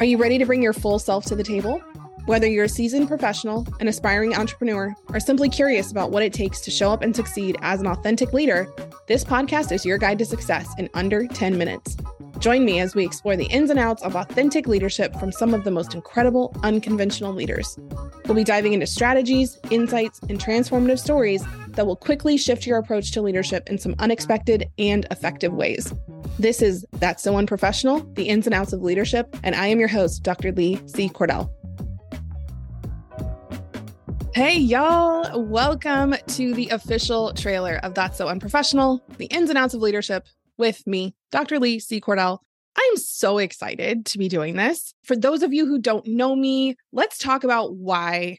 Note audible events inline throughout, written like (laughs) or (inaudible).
Are you ready to bring your full self to the table? Whether you're a seasoned professional, an aspiring entrepreneur, or simply curious about what it takes to show up and succeed as an authentic leader, this podcast is your guide to success in under 10 minutes. Join me as we explore the ins and outs of authentic leadership from some of the most incredible, unconventional leaders. We'll be diving into strategies, insights, and transformative stories that will quickly shift your approach to leadership in some unexpected and effective ways. This is That's So Unprofessional, the ins and outs of leadership, and I am your host, Dr. Lee C. Cordell. Hey, y'all. Welcome to the official trailer of That's So Unprofessional, the ins and outs of leadership with me, Dr. Lee C. Cordell. I'm so excited to be doing this. For those of you who don't know me, let's talk about why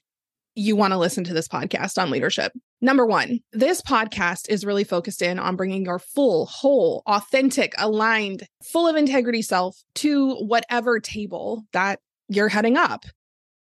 you want to listen to this podcast on leadership. Number one, this podcast is really focused in on bringing your full, whole, authentic, aligned, full of integrity self to whatever table that you're heading up.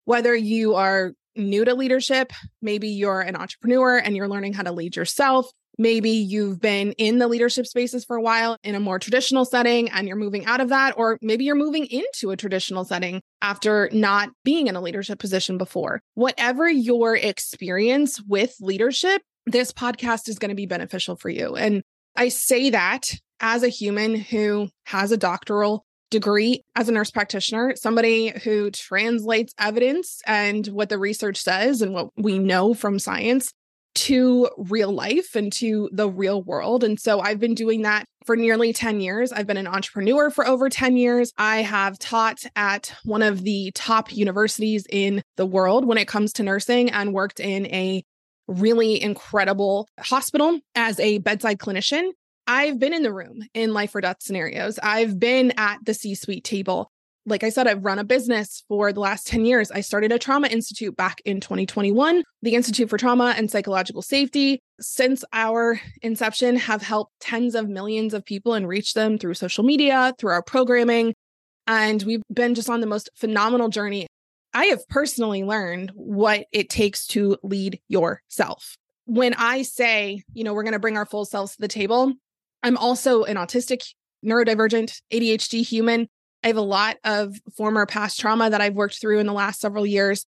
Whether you are new to leadership, maybe you're an entrepreneur and you're learning how to lead yourself, Maybe you've been in the leadership spaces for a while in a more traditional setting and you're moving out of that, or maybe you're moving into a traditional setting after not being in a leadership position before. Whatever your experience with leadership, this podcast is going to be beneficial for you. And I say that as a human who has a doctoral degree as a nurse practitioner, somebody who translates evidence and what the research says and what we know from science to real life and to the real world. And so I've been doing that for nearly 10 years. I've been an entrepreneur for over 10 years. I have taught at one of the top universities in the world when it comes to nursing and worked in a really incredible hospital as a bedside clinician. I've been in the room in life or death scenarios. I've been at the C suite table like I said, I've run a business for the last 10 years. I started a trauma institute back in 2021, the Institute for Trauma and Psychological Safety. Since our inception, have helped tens of millions of people and reached them through social media, through our programming. And we've been just on the most phenomenal journey. I have personally learned what it takes to lead yourself. When I say, you know, we're going to bring our full selves to the table, I'm also an autistic, neurodivergent, ADHD human I have a lot of former past trauma that I've worked through in the last several years.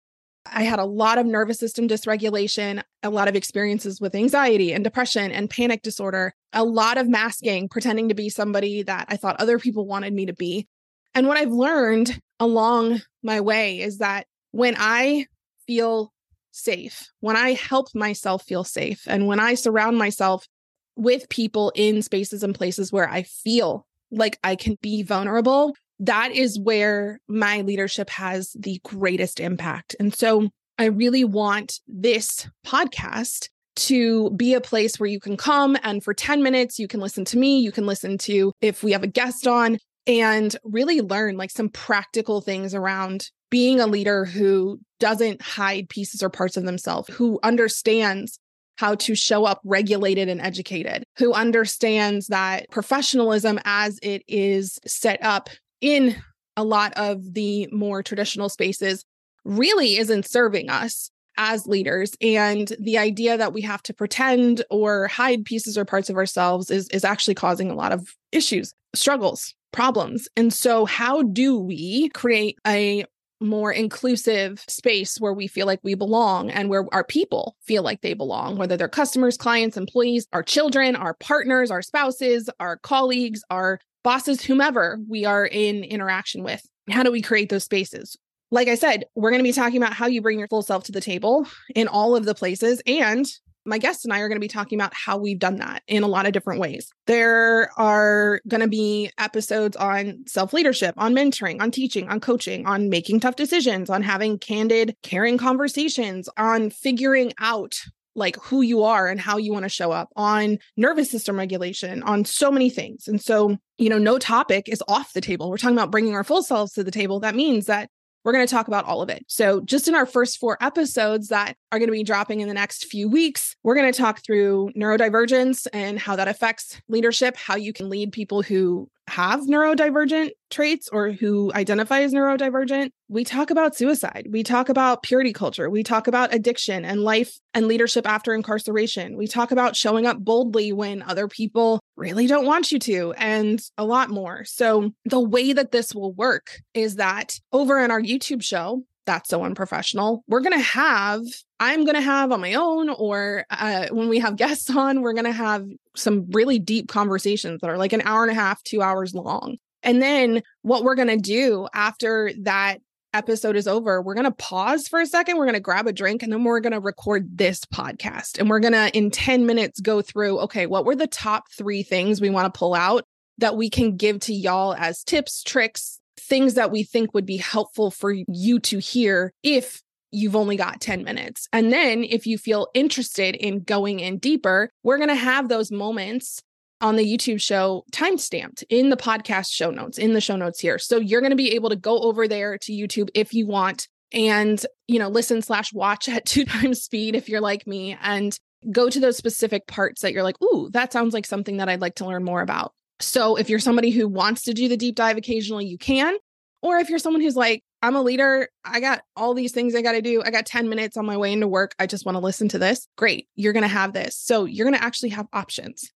I had a lot of nervous system dysregulation, a lot of experiences with anxiety and depression and panic disorder, a lot of masking, pretending to be somebody that I thought other people wanted me to be. And what I've learned along my way is that when I feel safe, when I help myself feel safe, and when I surround myself with people in spaces and places where I feel like I can be vulnerable, that is where my leadership has the greatest impact. And so I really want this podcast to be a place where you can come and for 10 minutes, you can listen to me, you can listen to if we have a guest on and really learn like some practical things around being a leader who doesn't hide pieces or parts of themselves, who understands how to show up regulated and educated, who understands that professionalism as it is set up in a lot of the more traditional spaces really isn't serving us as leaders. And the idea that we have to pretend or hide pieces or parts of ourselves is is actually causing a lot of issues struggles problems. And so how do we create a more inclusive space where we feel like we belong and where our people feel like they belong, whether they're customers, clients, employees, our children, our partners, our spouses, our colleagues, our bosses, whomever we are in interaction with. How do we create those spaces? Like I said, we're going to be talking about how you bring your full self to the table in all of the places. And my guests and I are going to be talking about how we've done that in a lot of different ways. There are going to be episodes on self leadership, on mentoring, on teaching, on coaching, on making tough decisions, on having candid, caring conversations, on figuring out like who you are and how you want to show up on nervous system regulation on so many things. And so you know no topic is off the table. We're talking about bringing our full selves to the table. That means that we're going to talk about all of it. So, just in our first four episodes that are going to be dropping in the next few weeks, we're going to talk through neurodivergence and how that affects leadership, how you can lead people who have neurodivergent traits or who identify as neurodivergent. We talk about suicide. We talk about purity culture. We talk about addiction and life and leadership after incarceration. We talk about showing up boldly when other people really don't want you to, and a lot more. So, the way that this will work is that over in our YouTube show, that's so unprofessional. We're going to have, I'm going to have on my own, or uh, when we have (laughs) guests on, we're going to have some really deep conversations that are like an hour and a half, two hours long. And then what we're going to do after that episode is over, we're going to pause for a second. We're going to grab a drink and then we're going to record this podcast. And we're going to, in 10 minutes, go through okay, what were the top three things we want to pull out that we can give to y'all as tips, tricks, things that we think would be helpful for you to hear if you've only got 10 minutes. And then if you feel interested in going in deeper, we're going to have those moments on the YouTube show time stamped in the podcast show notes, in the show notes here. So you're going to be able to go over there to YouTube if you want and, you know, listen slash watch at (laughs) two times speed if you're like me and go to those specific parts that you're like, ooh, that sounds like something that I'd like to learn more about. So if you're somebody who wants to do the deep dive occasionally, you can. Or if you're someone who's like, I'm a leader, I got all these things I got to do. I got 10 minutes on my way into work. I just want to listen to this. Great. You're going to have this. So you're going to actually have options.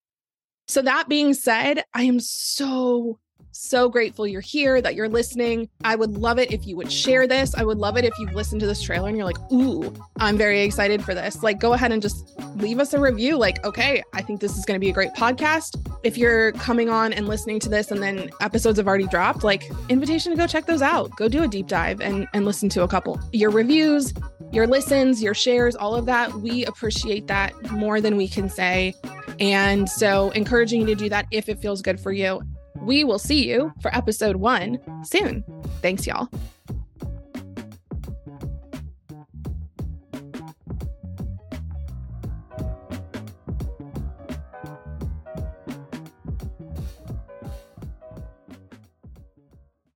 So, that being said, I am so, so grateful you're here, that you're listening. I would love it if you would share this. I would love it if you've listened to this trailer and you're like, ooh, I'm very excited for this. Like, go ahead and just leave us a review. Like, okay, I think this is going to be a great podcast. If you're coming on and listening to this and then episodes have already dropped, like, invitation to go check those out. Go do a deep dive and, and listen to a couple. Your reviews, your listens, your shares, all of that, we appreciate that more than we can say. And so, encouraging you to do that if it feels good for you. We will see you for episode one soon. Thanks, y'all.